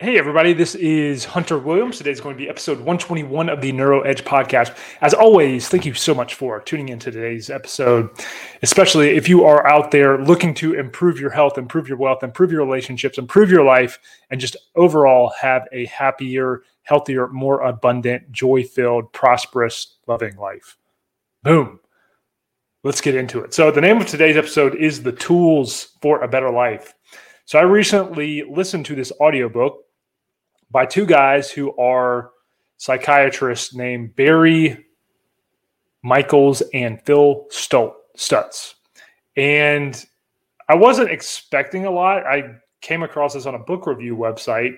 Hey, everybody, this is Hunter Williams. Today is going to be episode 121 of the Neuro Edge podcast. As always, thank you so much for tuning into today's episode, especially if you are out there looking to improve your health, improve your wealth, improve your relationships, improve your life, and just overall have a happier, healthier, more abundant, joy filled, prosperous, loving life. Boom. Let's get into it. So, the name of today's episode is The Tools for a Better Life. So, I recently listened to this audiobook by two guys who are psychiatrists named Barry Michels and Phil Stutz. And I wasn't expecting a lot. I came across this on a book review website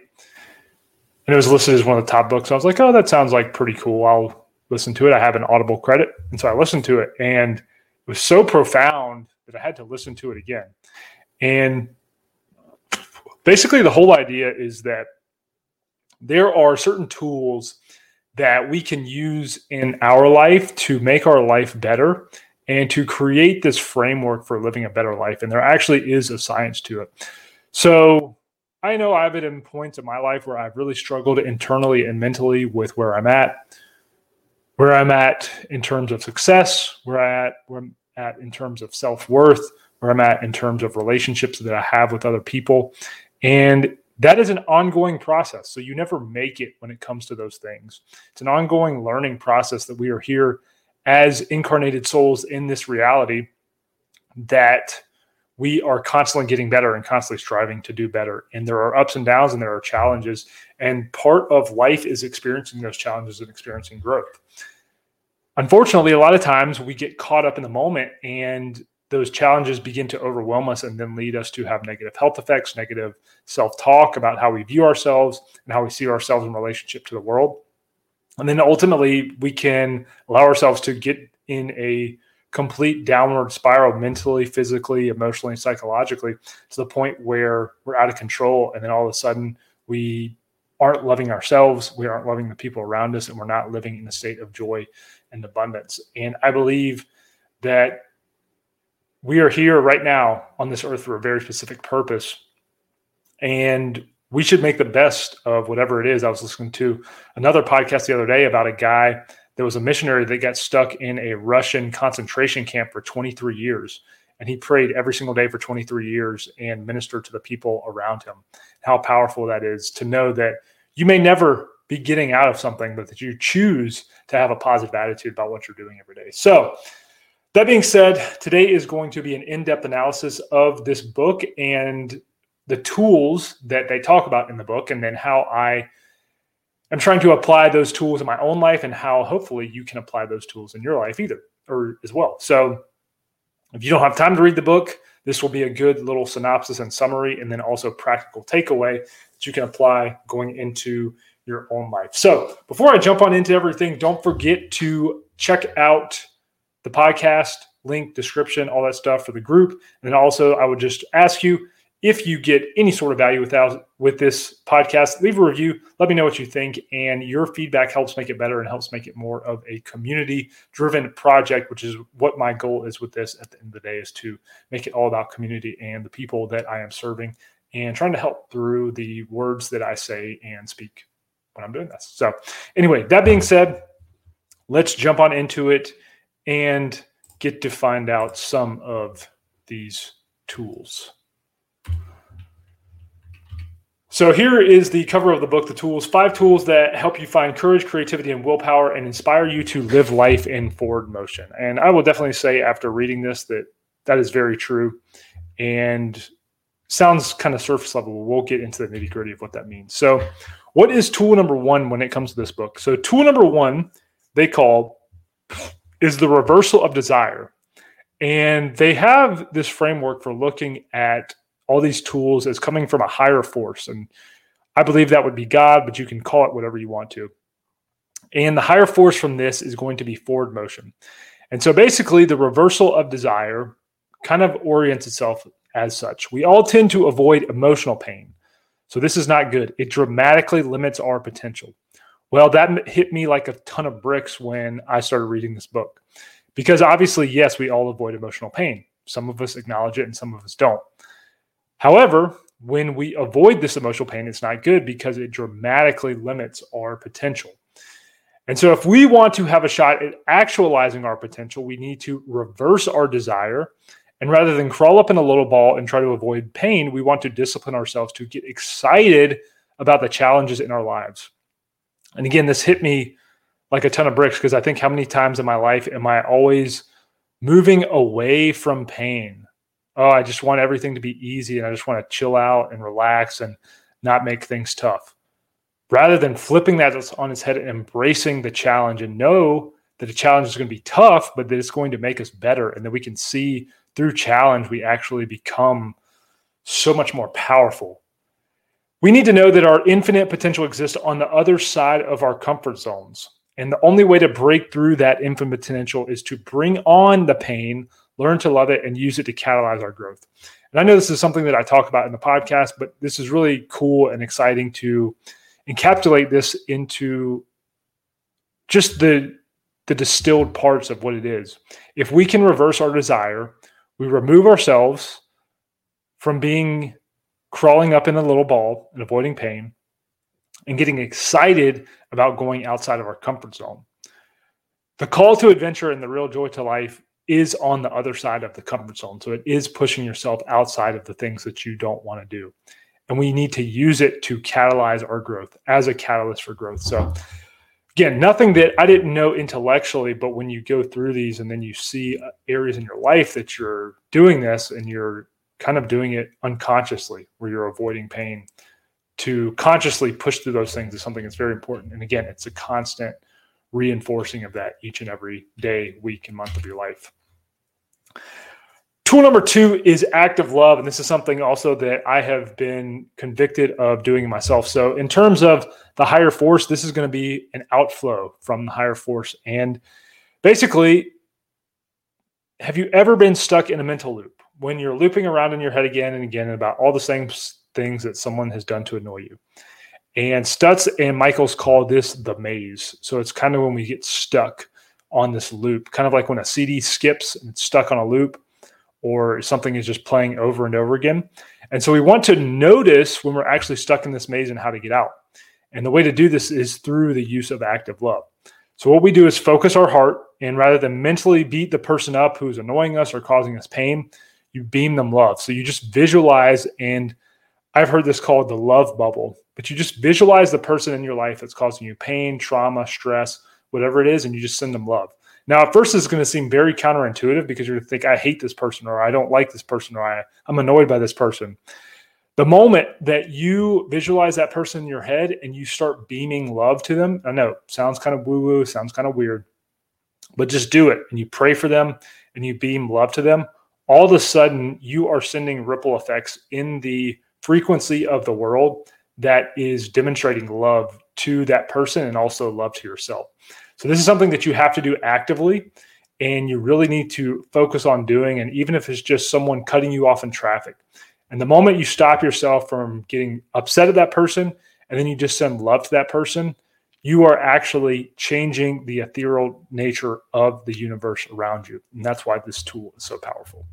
and it was listed as one of the top books. I was like, oh, that sounds like pretty cool. I'll listen to it. I have an Audible credit. And so I listened to it and it was so profound that I had to listen to it again. And basically, the whole idea is that there are certain tools that we can use in our life to make our life better and to create this framework for living a better life. And there actually is a science to it. So I know I've been in points in my life where I've really struggled internally and mentally with where I'm at, where I'm at in terms of success, where I at where I'm at in terms of self worth, where I'm at in terms of relationships that I have with other people. And that is an ongoing process. So you never make it when it comes to those things. It's an ongoing learning process that we are here as incarnated souls in this reality that we are constantly getting better and constantly striving to do better. And there are ups and downs and there are challenges. And part of life is experiencing those challenges and experiencing growth. Unfortunately, a lot of times we get caught up in the moment and those challenges begin to overwhelm us and then lead us to have negative health effects, negative self talk about how we view ourselves and how we see ourselves in relationship to the world. And then ultimately, we can allow ourselves to get in a complete downward spiral mentally, physically, emotionally, psychologically to the point where we're out of control. And then all of a sudden, we aren't loving ourselves, we aren't loving the people around us, and we're not living in a state of joy and abundance. And I believe that we are here right now on this earth for a very specific purpose. And we should make the best of whatever it is. I was listening to another podcast the other day about a guy that was a missionary that got stuck in a Russian concentration camp for 23 years. And he prayed every single day for 23 years and ministered to the people around him. How powerful that is to know that you may never be getting out of something, but that you choose to have a positive attitude about what you're doing every day. So, that being said, today is going to be an in depth analysis of this book and the tools that they talk about in the book, and then how I am trying to apply those tools in my own life, and how hopefully you can apply those tools in your life either or as well. So, if you don't have time to read the book, this will be a good little synopsis and summary, and then also practical takeaway that you can apply going into your own life. So, before I jump on into everything, don't forget to check out the podcast link, description, all that stuff for the group. And then also, I would just ask you if you get any sort of value without with this podcast, leave a review. Let me know what you think, and your feedback helps make it better and helps make it more of a community-driven project, which is what my goal is with this. At the end of the day, is to make it all about community and the people that I am serving, and trying to help through the words that I say and speak when I'm doing this. So, anyway, that being said, let's jump on into it and get to find out some of these tools. So here is the cover of the book, The Tools, five tools that help you find courage, creativity, and willpower and inspire you to live life in forward motion. And I will definitely say after reading this that that is very true and sounds kind of surface level. We'll get into the nitty gritty of what that means. So what is tool number one when it comes to this book? So tool number one, they call is the reversal of desire. And they have this framework for looking at all these tools as coming from a higher force. And I believe that would be God, but you can call it whatever you want to. And the higher force from this is going to be forward motion. And so basically, the reversal of desire kind of orients itself as such. We all tend to avoid emotional pain. So this is not good. It dramatically limits our potential. Well, that hit me like a ton of bricks when I started reading this book. Because obviously, yes, we all avoid emotional pain. Some of us acknowledge it and some of us don't. However, when we avoid this emotional pain, it's not good because it dramatically limits our potential. And so, if we want to have a shot at actualizing our potential, we need to reverse our desire. And rather than crawl up in a little ball and try to avoid pain, we want to discipline ourselves to get excited about the challenges in our lives. And again, this hit me like a ton of bricks because I think how many times in my life am I always moving away from pain? Oh, I just want everything to be easy and I just want to chill out and relax and not make things tough. Rather than flipping that on its head and embracing the challenge and know that the challenge is going to be tough, but that it's going to make us better and that we can see through challenge, we actually become so much more powerful. We need to know that our infinite potential exists on the other side of our comfort zones. And the only way to break through that infinite potential is to bring on the pain, learn to love it, and use it to catalyze our growth. And I know this is something that I talk about in the podcast, but this is really cool and exciting to encapsulate this into just the the distilled parts of what it is. If we can reverse our desire, we remove ourselves from being crawling up in a little ball and avoiding pain and getting excited about going outside of our comfort zone. The call to adventure and the real joy to life is on the other side of the comfort zone. So it is pushing yourself outside of the things that you don't want to do. And we need to use it to catalyze our growth as a catalyst for growth. So, again, nothing that I didn't know intellectually, but when you go through these and then you see uh, areas in your life that you're doing this and you're kind of doing it unconsciously, where you're avoiding pain, to consciously push through those things is something that's very important. And again, it's a constant reinforcing of that each and every day, week, and month of your life. Tool number two is active love. And this is something also that I have been convicted of doing myself. So, in terms of the higher force, this is going to be an outflow from the higher force. And basically, have you ever been stuck in a mental loop when you're looping around in your head again and again about all the same things that someone has done to annoy you. And Stutz and Michels call this the maze. So it's kind of when we get stuck on this loop, kind of like when a CD skips and it's stuck on a loop or something is just playing over and over again. And so we want to notice when we're actually stuck in this maze and how to get out. And the way to do this is through the use of active love. So what we do is focus our heart and rather than mentally beat the person up who's annoying us or causing us pain, you beam them love. So you just visualize and I've heard this called the love bubble, but you just visualize the person in your life that's causing you pain, trauma, stress, whatever it is, and you just send them love. Now, at first, it's going to seem very counterintuitive because you're going to think, I hate this person, or I don't like this person, or I, I'm annoyed by this person. The moment that you visualize that person in your head and you start beaming love to them, I know sounds kind of woo woo, sounds kind of weird, but just do it and you pray for them and you beam love to them. All of a sudden, you are sending ripple effects in the frequency of the world that is demonstrating love to that person and also love to yourself. So this is something that you have to do actively and you really need to focus on doing and even if it's just someone cutting you off in traffic. And the moment you stop yourself from getting upset at that person and then you just send love to that person, you are actually changing the ethereal nature of the universe around you. And that's why this tool is so powerful.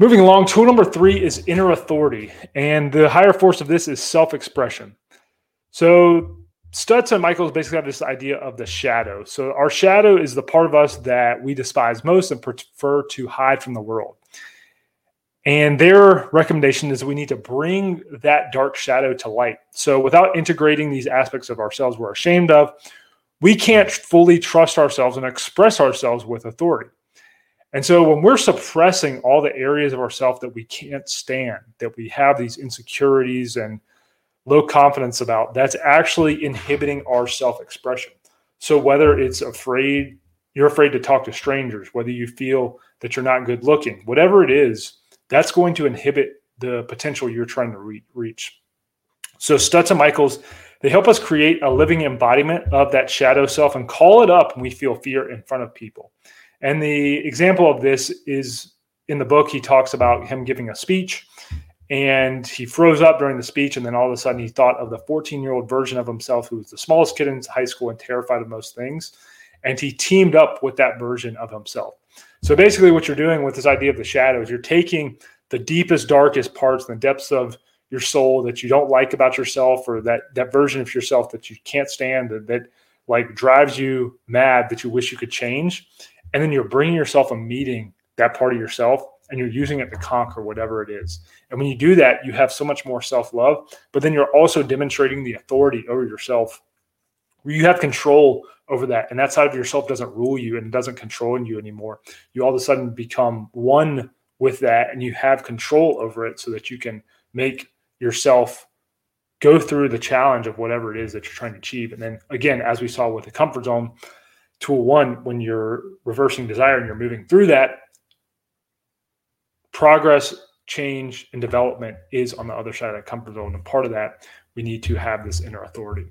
Moving along, tool number three is inner authority. And the higher force of this is self expression. So, Stutz and Michels basically have this idea of the shadow. So, our shadow is the part of us that we despise most and prefer to hide from the world. And their recommendation is we need to bring that dark shadow to light. So, without integrating these aspects of ourselves we're ashamed of, we can't fully trust ourselves and express ourselves with authority. And so when we're suppressing all the areas of ourself that we can't stand, that we have these insecurities and low confidence about, that's actually inhibiting our self-expression. So whether it's afraid, you're afraid to talk to strangers, whether you feel that you're not good looking, whatever it is, that's going to inhibit the potential you're trying to re- reach. So Stutz and Michels, they help us create a living embodiment of that shadow self and call it up when we feel fear in front of people. And the example of this is in the book, he talks about him giving a speech and he froze up during the speech. And then all of a sudden, he thought of the 14 year old version of himself who was the smallest kid in high school and terrified of most things. And he teamed up with that version of himself. So basically, what you're doing with this idea of the shadows, you're taking the deepest, darkest parts, and the depths of your soul that you don't like about yourself, or that that version of yourself that you can't stand, that, that like drives you mad, that you wish you could change, and then you're bringing yourself a meeting that part of yourself and you're using it to conquer whatever it is. And when you do that, you have so much more self love, but then you're also demonstrating the authority over yourself where you have control over that. And that side of yourself doesn't rule you and doesn't control you anymore. You all of a sudden become one with that and you have control over it so that you can make yourself go through the challenge of whatever it is that you're trying to achieve. And then again, as we saw with the comfort zone, tool one, when you're reversing desire and you're moving through that, progress, change, and development is on the other side of that comfort zone. And part of that, we need to have this inner authority.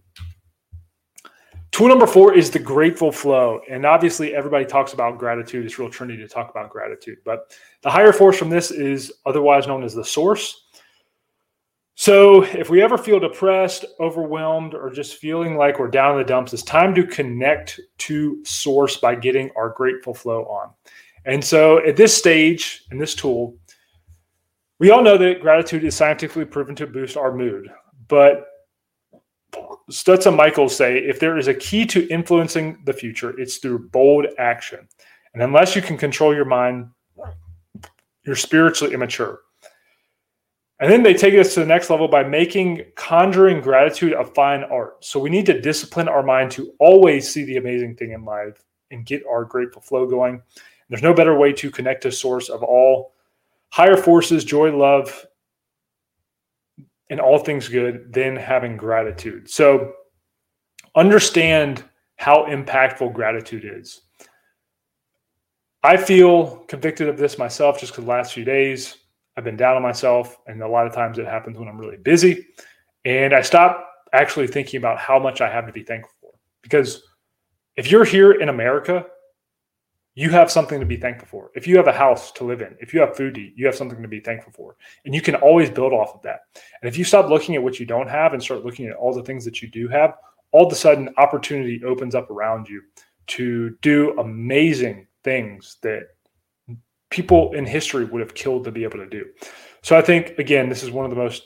Tool number four is the grateful flow. And obviously, everybody talks about gratitude. It's real trinity to talk about gratitude. But the higher force from this is otherwise known as the source. So, if we ever feel depressed, overwhelmed, or just feeling like we're down in the dumps, it's time to connect to source by getting our grateful flow on. And so at this stage, in this tool, we all know that gratitude is scientifically proven to boost our mood. But Stutz and Michels say if there is a key to influencing the future, it's through bold action. And unless you can control your mind, you're spiritually immature. And then they take us to the next level by making conjuring gratitude a fine art. So we need to discipline our mind to always see the amazing thing in life and get our grateful flow going. There's no better way to connect to source of all higher forces, joy, love, and all things good than having gratitude. So understand how impactful gratitude is. I feel convicted of this myself just because the last few days I've been down on myself, and a lot of times it happens when I'm really busy. And I stop actually thinking about how much I have to be thankful for. Because if you're here in America, you have something to be thankful for. If you have a house to live in, if you have food to eat, you have something to be thankful for. And you can always build off of that. And if you stop looking at what you don't have and start looking at all the things that you do have, all of a sudden opportunity opens up around you to do amazing things that people in history would have killed to be able to do. So I think again, this is one of the most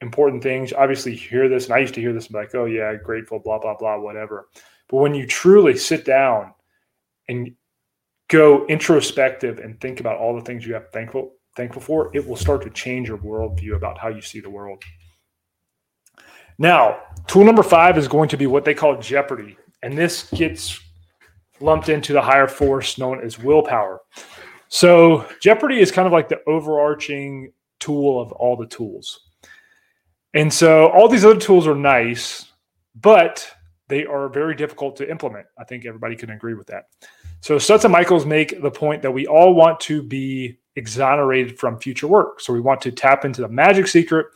important things. Obviously, you hear this, and I used to hear this and be like, oh yeah, grateful, blah, blah, blah, whatever. But when you truly sit down and go introspective and think about all the things you have thankful thankful for, it will start to change your worldview about how you see the world. Now, tool number five is going to be what they call jeopardy. And this gets lumped into the higher force known as willpower. So, jeopardy is kind of like the overarching tool of all the tools. And so, all these other tools are nice, but they are very difficult to implement. I think everybody can agree with that. So Stutz and Michels make the point that we all want to be exonerated from future work. So we want to tap into the magic secret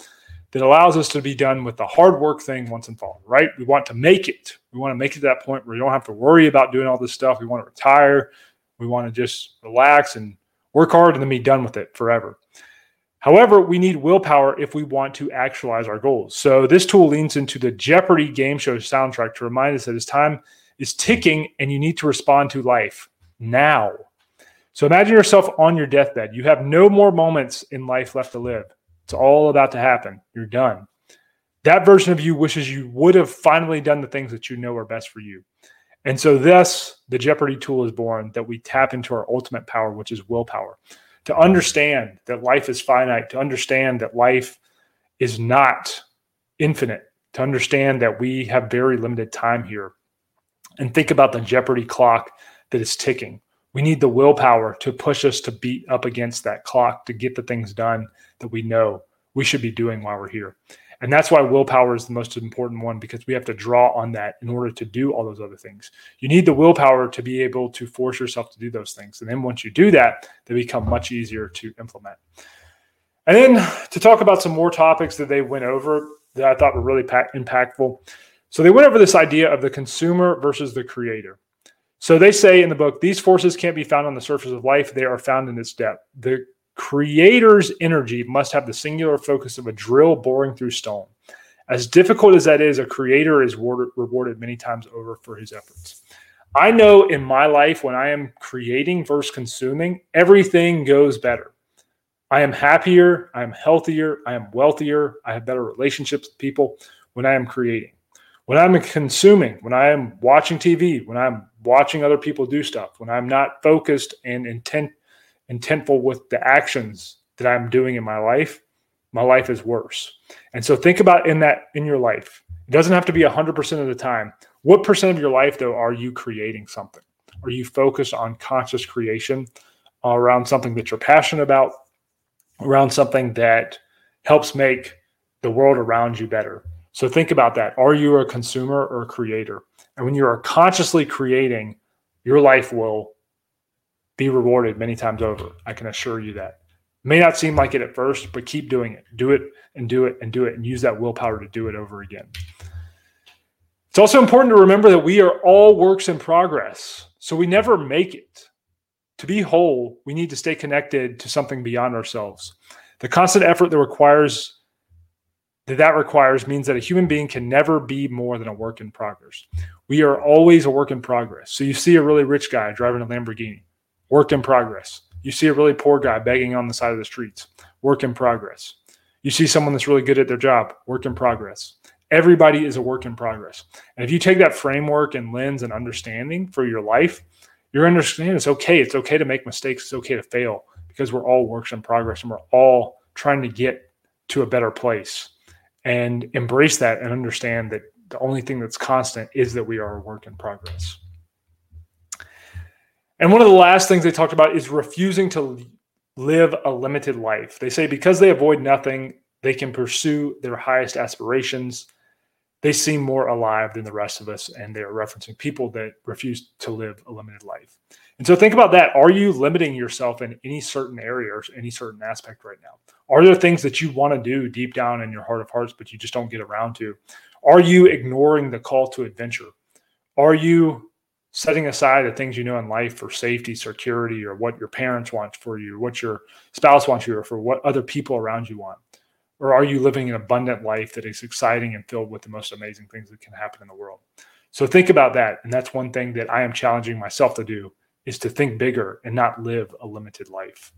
that allows us to be done with the hard work thing once and for all, right? We want to make it. We want to make it to that point where you don't have to worry about doing all this stuff. We want to retire. We want to just relax and work hard and then be done with it forever. However, we need willpower if we want to actualize our goals. So this tool leans into the Jeopardy game show soundtrack to remind us that it's time is ticking and you need to respond to life now. So imagine yourself on your deathbed. You have no more moments in life left to live. It's all about to happen. You're done. That version of you wishes you would have finally done the things that you know are best for you. And so, thus, the Jeopardy tool is born that we tap into our ultimate power, which is willpower, to understand that life is finite, to understand that life is not infinite, to understand that we have very limited time here, and think about the Jeopardy clock that is ticking. We need the willpower to push us to beat up against that clock to get the things done that we know we should be doing while we're here. And that's why willpower is the most important one because we have to draw on that in order to do all those other things. You need the willpower to be able to force yourself to do those things. And then once you do that, they become much easier to implement. And then to talk about some more topics that they went over that I thought were really impactful. So they went over this idea of the consumer versus the creator. So they say in the book, these forces can't be found on the surface of life, they are found in its depth. The creator's energy must have the singular focus of a drill boring through stone. As difficult as that is, a creator is rewarded many times over for his efforts. I know in my life when I am creating versus consuming, everything goes better. I am happier, I am healthier, I am wealthier, I have better relationships with people when I am creating. When I'm consuming, when I am watching TV, when I'm watching other people do stuff, when I'm not focused and intent intentful with the actions that I'm doing in my life, my life is worse. And so think about in that in your life. It doesn't have to be 100% of the time. What percent of your life though are you creating something? Are you focused on conscious creation around something that you're passionate about, around something that helps make the world around you better. So think about that. Are you a consumer or a creator? And when you are consciously creating, your life will be rewarded many times over. I can assure you that. May not seem like it at first, but keep doing it. Do it and do it and do it and use that willpower to do it over again. It's also important to remember that we are all works in progress. So we never make it to be whole, we need to stay connected to something beyond ourselves. The constant effort that requires that that requires means that a human being can never be more than a work in progress. We are always a work in progress. So you see a really rich guy driving a Lamborghini, work in progress. You see a really poor guy begging on the side of the streets, work in progress. You see someone that's really good at their job, work in progress. Everybody is a work in progress. And if you take that framework and lens and understanding for your life, you're understanding it's okay. It's okay to make mistakes. It's okay to fail because we're all works in progress and we're all trying to get to a better place and embrace that and understand that the only thing that's constant is that we are a work in progress. And one of the last things they talked about is refusing to live a limited life. They say because they avoid nothing, they can pursue their highest aspirations. They seem more alive than the rest of us and they're referencing people that refuse to live a limited life. And so think about that. Are you limiting yourself in any certain area or any certain aspect right now? Are there things that you want to do deep down in your heart of hearts but you just don't get around to? Are you ignoring the call to adventure? Are you setting aside the things you know in life for safety security or what your parents want for you what your spouse wants you or for what other people around you want or are you living an abundant life that is exciting and filled with the most amazing things that can happen in the world? So think about that. And that's one thing that I am challenging myself to do is to think bigger and not live a limited life.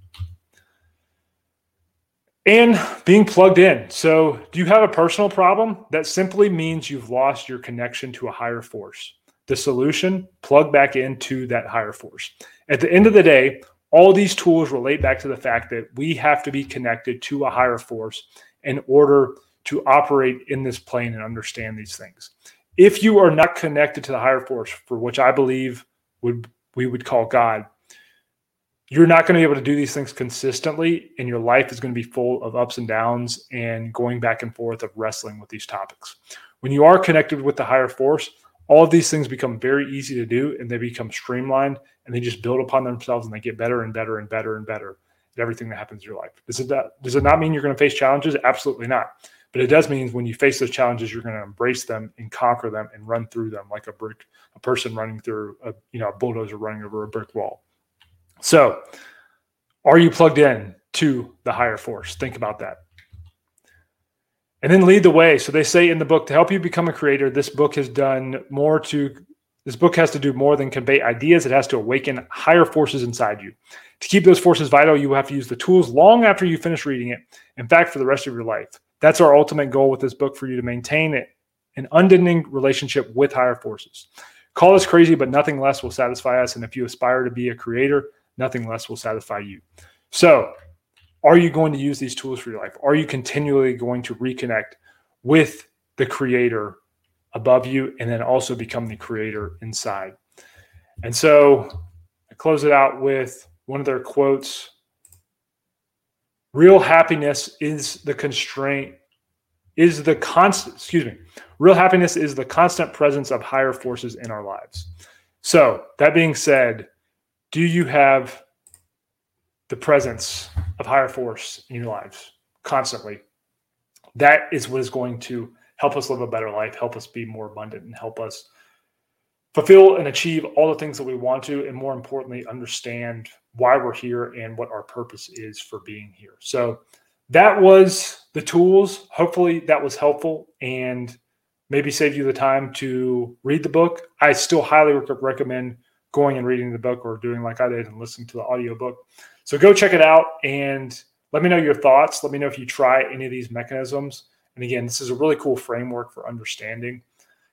And being plugged in. So, do you have a personal problem? That simply means you've lost your connection to a higher force. The solution, plug back into that higher force. At the end of the day, all these tools relate back to the fact that we have to be connected to a higher force in order to operate in this plane and understand these things. If you are not connected to the higher force, for which I believe would we would call God, you're not going to be able to do these things consistently, and your life is going to be full of ups and downs and going back and forth of wrestling with these topics. When you are connected with the higher force, all of these things become very easy to do and they become streamlined and they just build upon themselves and they get better and better and better and better at everything that happens in your life. Does it not, does it not mean you're going to face challenges? Absolutely not. But it does mean when you face those challenges, you're going to embrace them and conquer them and run through them like a brick, a person running through a you know a bulldozer running over a brick wall. So, are you plugged in to the higher force? Think about that. And then lead the way. So they say in the book to help you become a creator, this book has done more to this book has to do more than convey ideas, it has to awaken higher forces inside you. To keep those forces vital, you will have to use the tools long after you finish reading it, in fact, for the rest of your life. That's our ultimate goal with this book for you to maintain it, an unending relationship with higher forces. Call us crazy, but nothing less will satisfy us. And if you aspire to be a creator, nothing less will satisfy you. So, are you going to use these tools for your life? Are you continually going to reconnect with the creator above you and then also become the creator inside. And so I close it out with one of their quotes Real happiness is the constraint, is the constant, excuse me, real happiness is the constant presence of higher forces in our lives. So, that being said, do you have the presence of higher force in your lives constantly? That is what is going to help us live a better life, help us be more abundant, and help us fulfill and achieve all the things that we want to, and more importantly, understand why we're here and what our purpose is for being here. So that was the tools. Hopefully, that was helpful and maybe save you the time to read the book. I still highly recommend going and reading the book or doing like I did and listening to the audiobook. So go check it out and Let me know your thoughts. Let me know if you try any of these mechanisms. And again, this is a really cool framework for understanding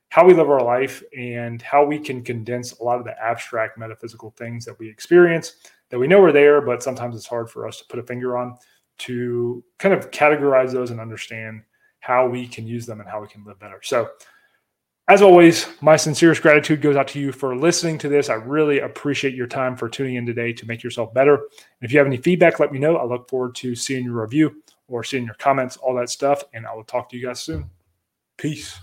how we live our life and how we can condense a lot of the abstract metaphysical things that we experience that we know are there, but sometimes it's hard for us to put a finger on to kind of categorize those and understand how we can use them and how we can live better. So, as always, my sincerest gratitude goes out to you for listening to this. I really appreciate your time for tuning in today to make yourself better. And if you have any feedback, let me know. I look forward to seeing your review or seeing your comments, all that stuff. And I will talk to you guys soon. Peace.